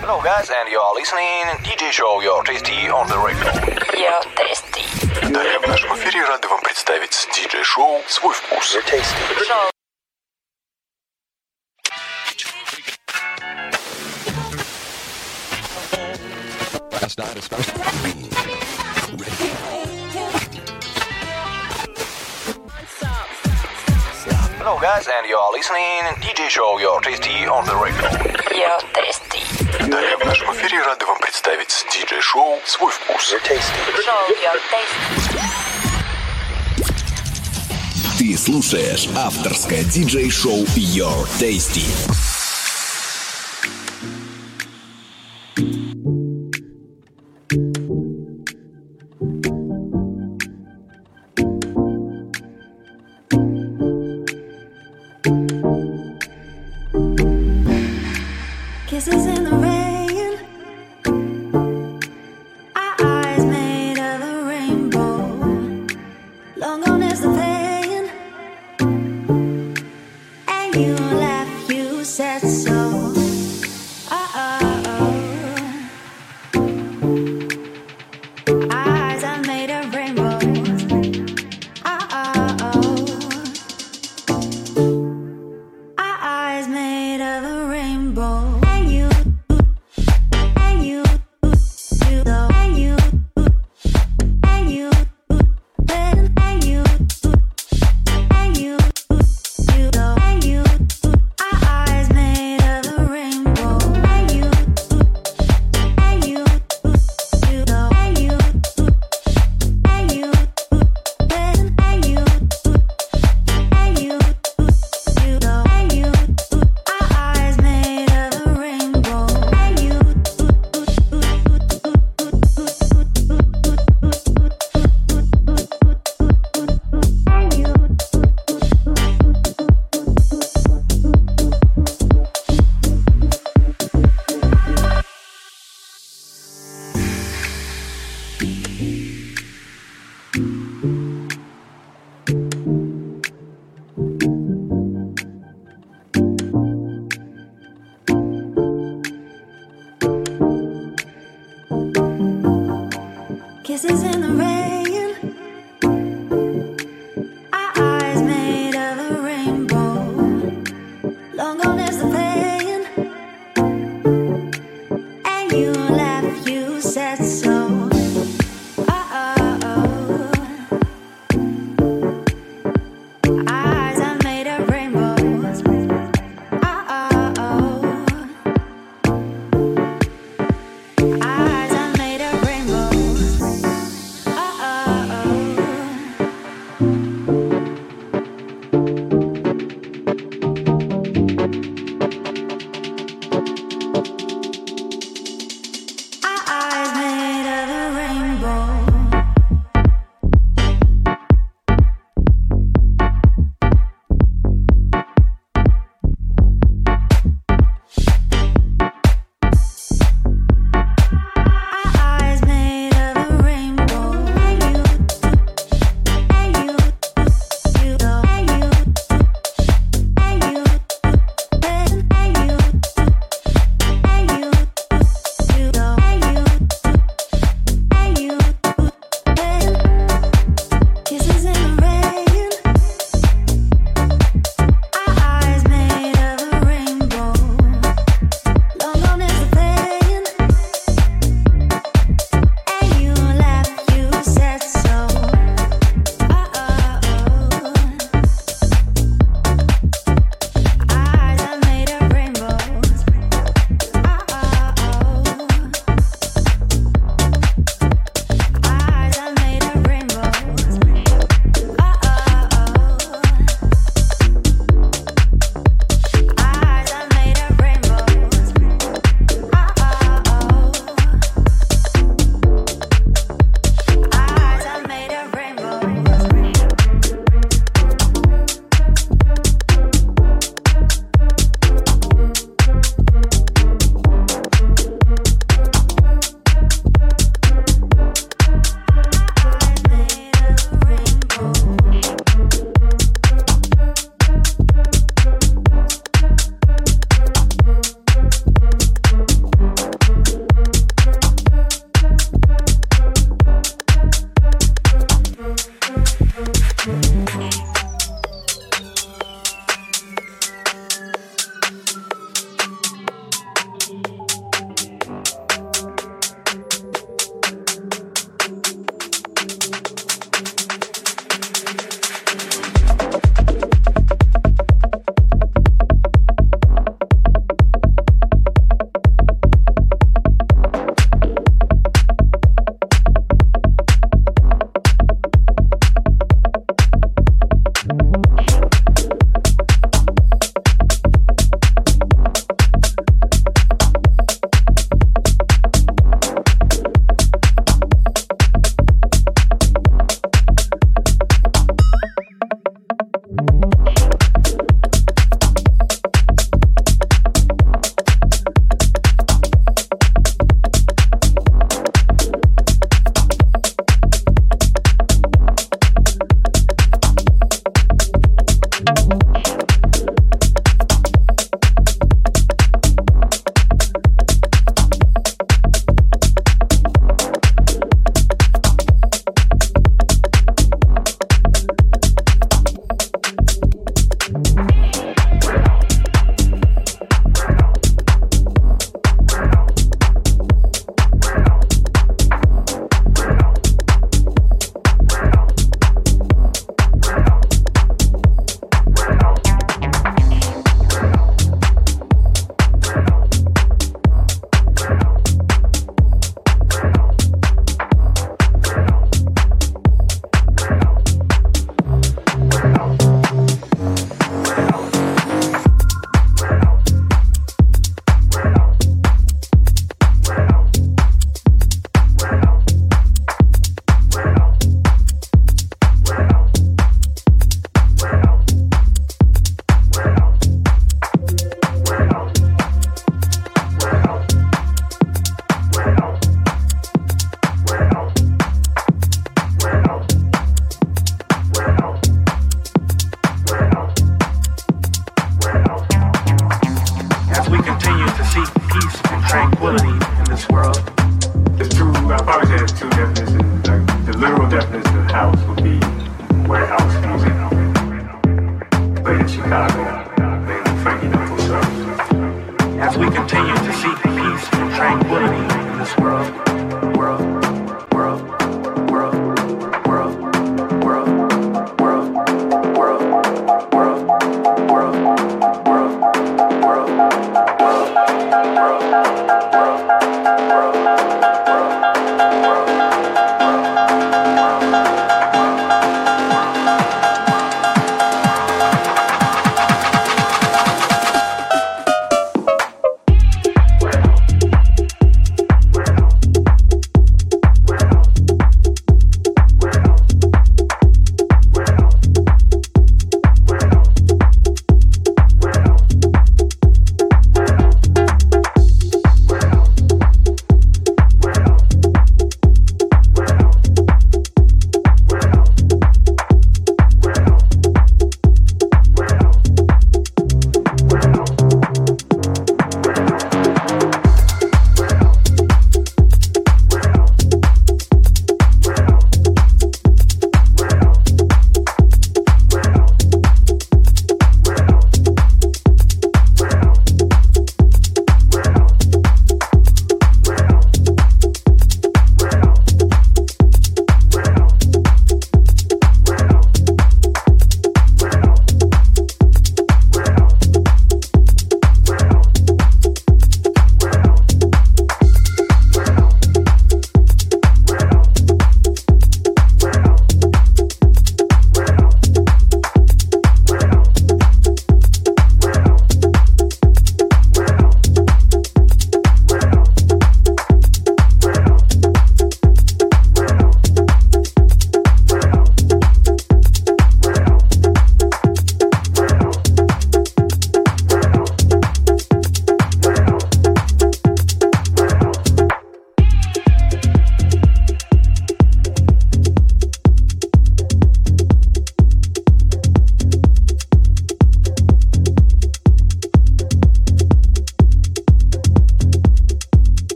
Hello guys, and you are listening DJ Show Your Tasty on the radio. Your tasty. Далее в нашем эфире рады вам представить диджей-шоу «Свой вкус». Шоу. Hello guys, and you are listening DJ Show Your Tasty on the radio. Your tasty. Далее в нашем эфире рады вам представить диджей-шоу «Свой вкус». Шоу Your tasty. Ты слушаешь авторское диджей-шоу Your Tasty.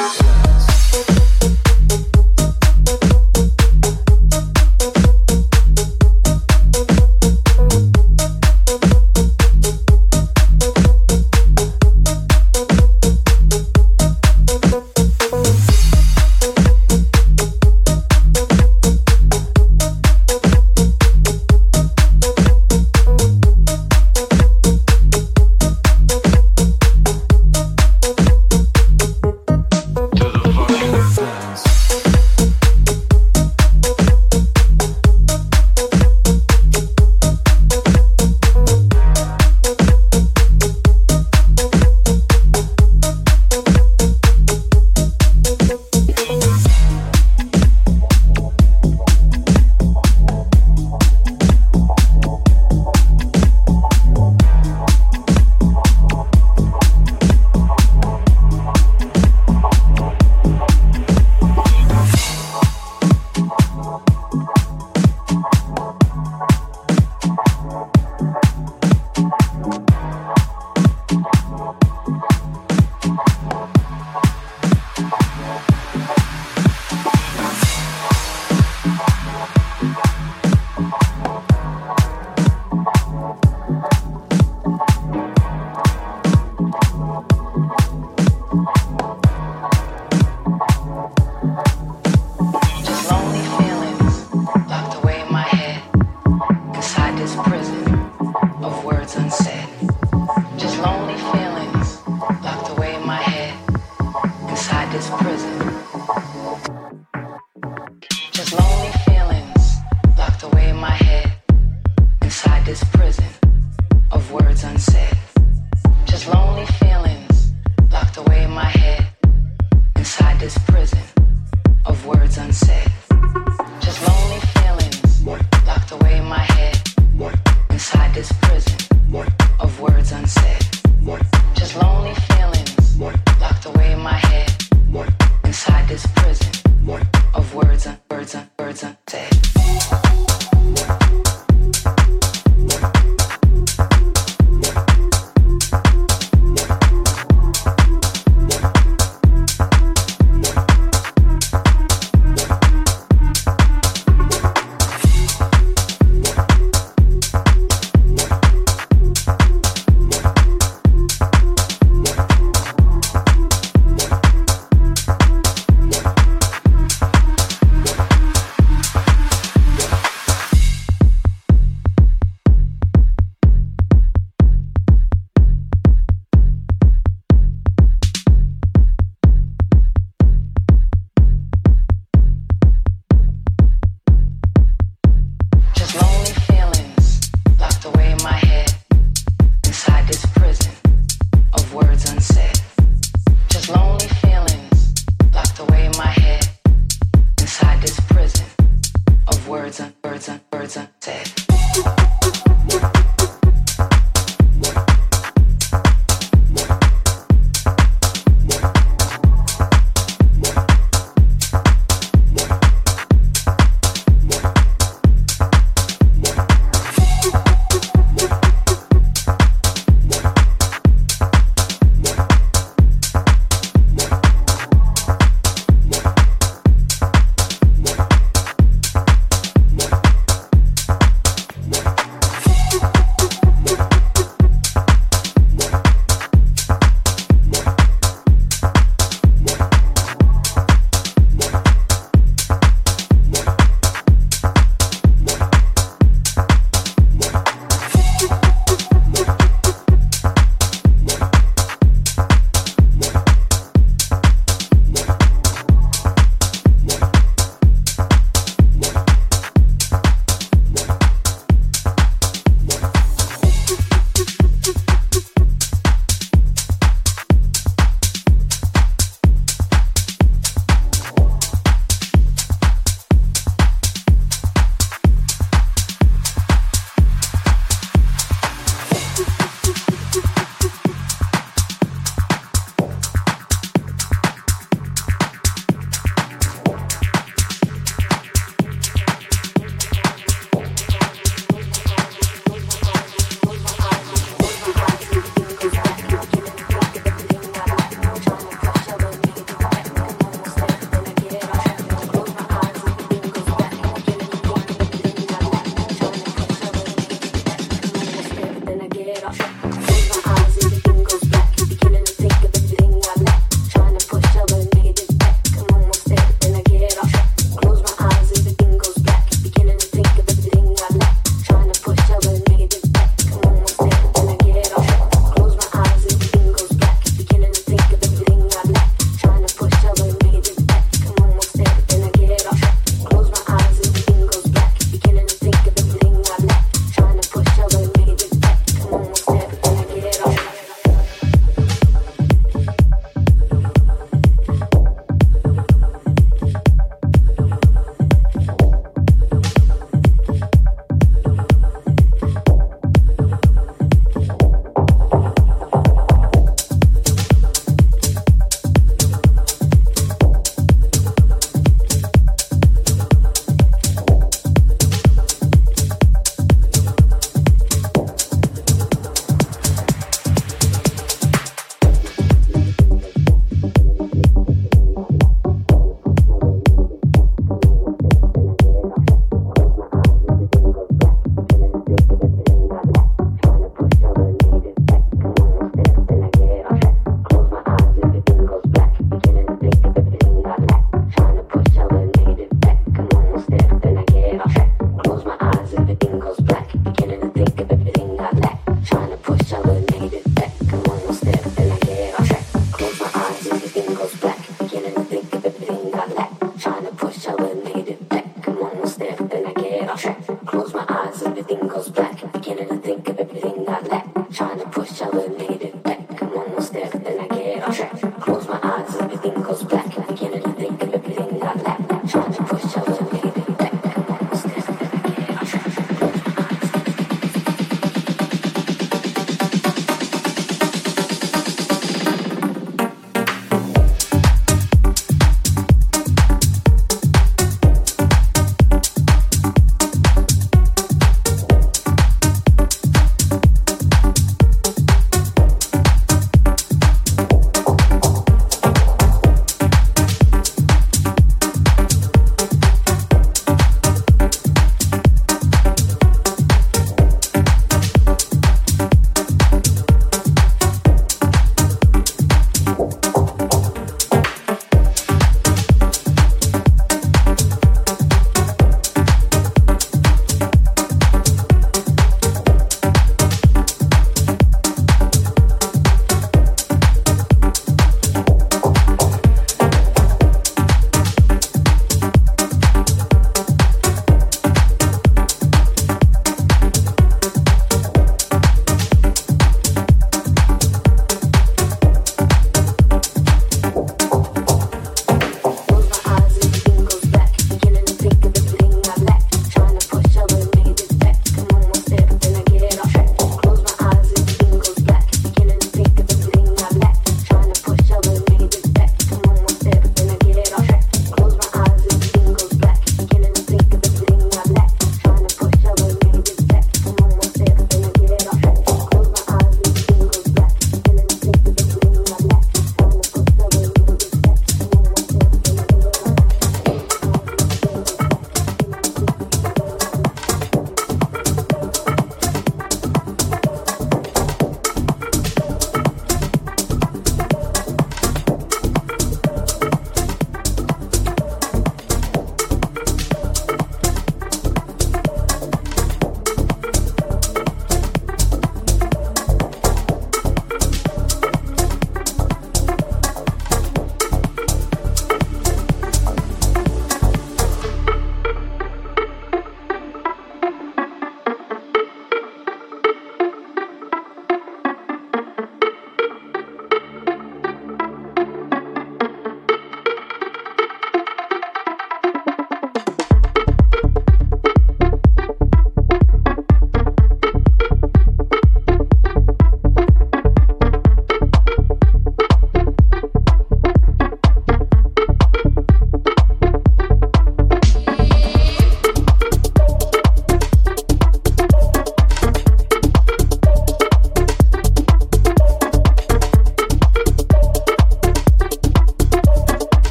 Just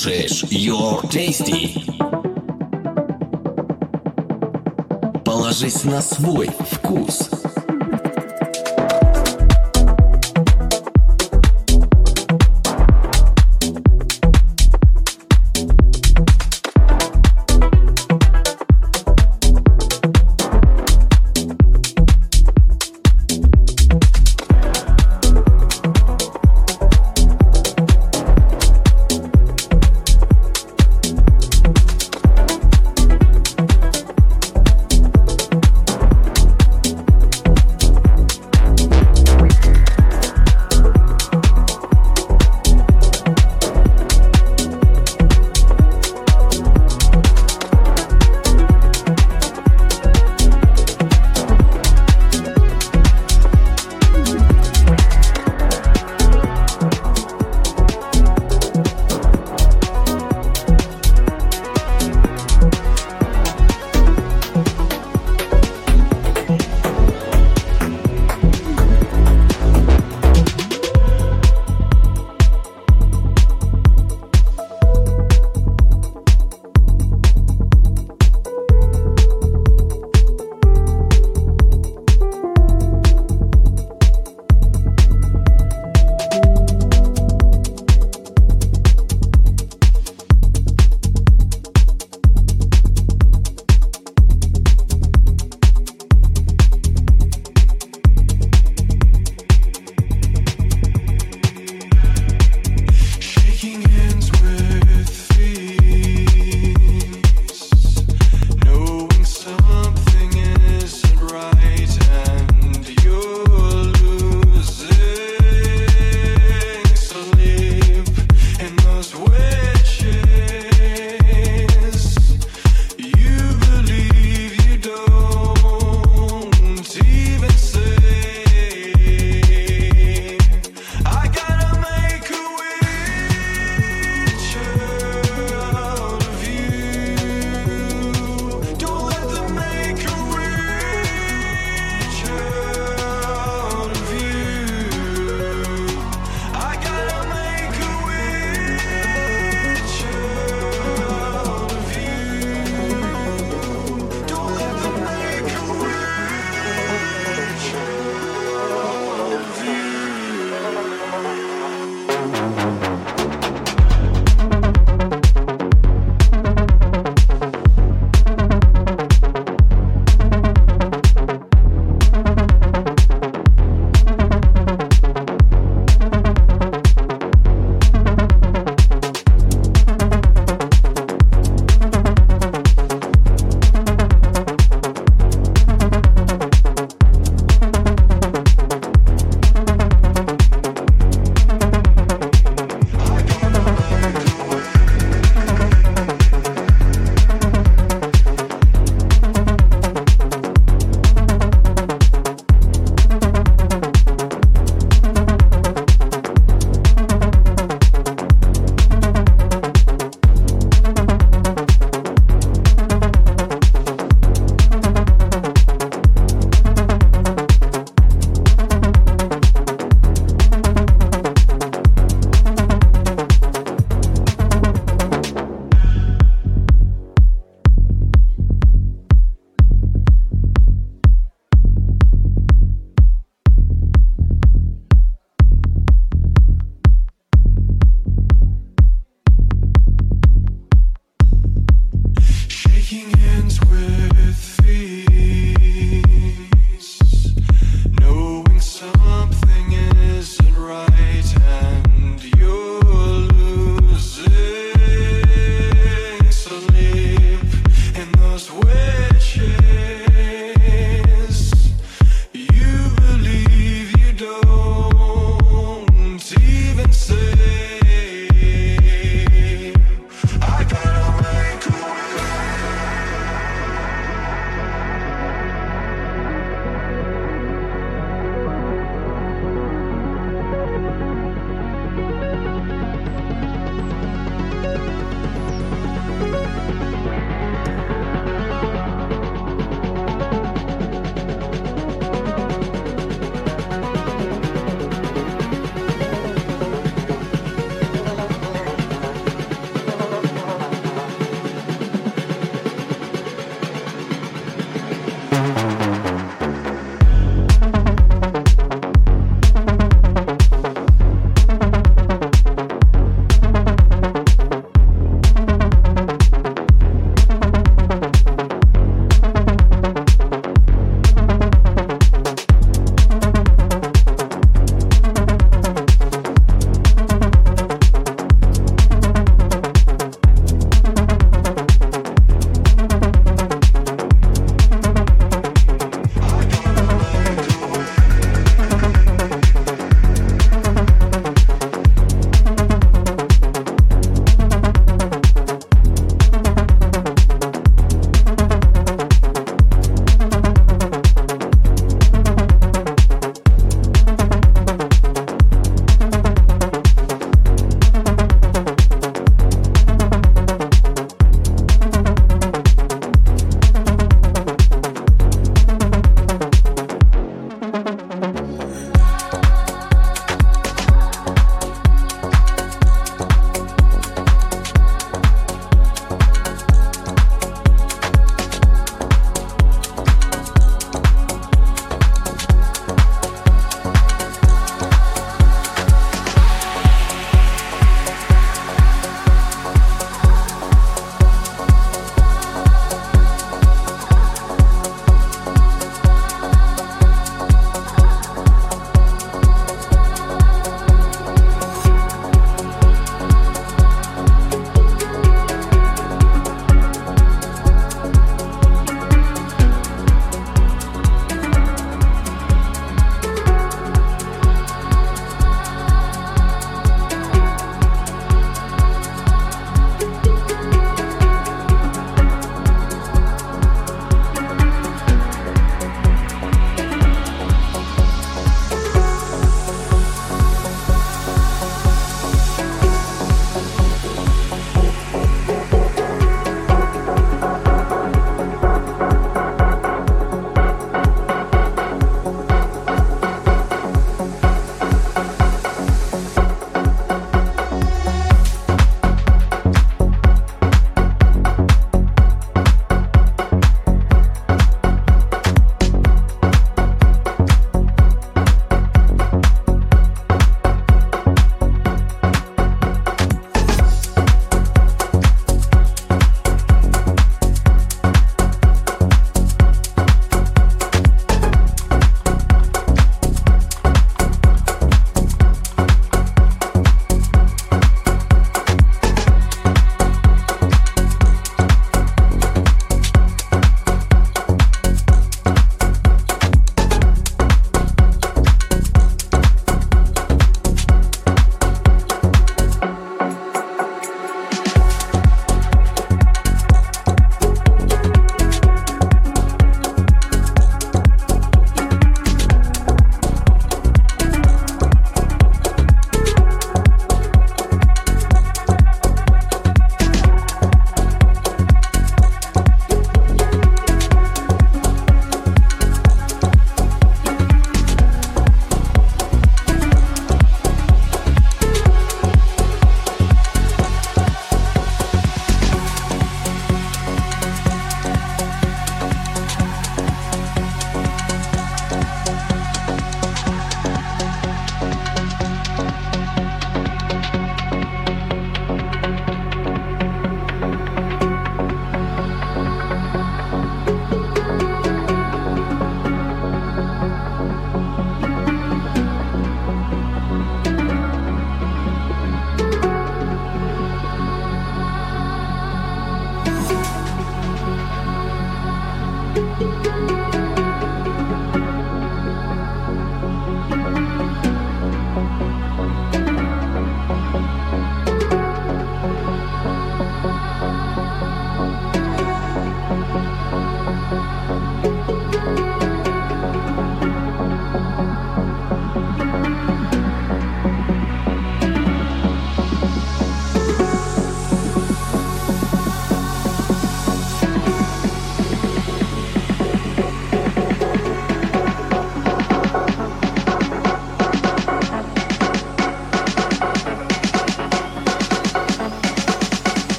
слушаешь Your Tasty. Положись на свой вкус.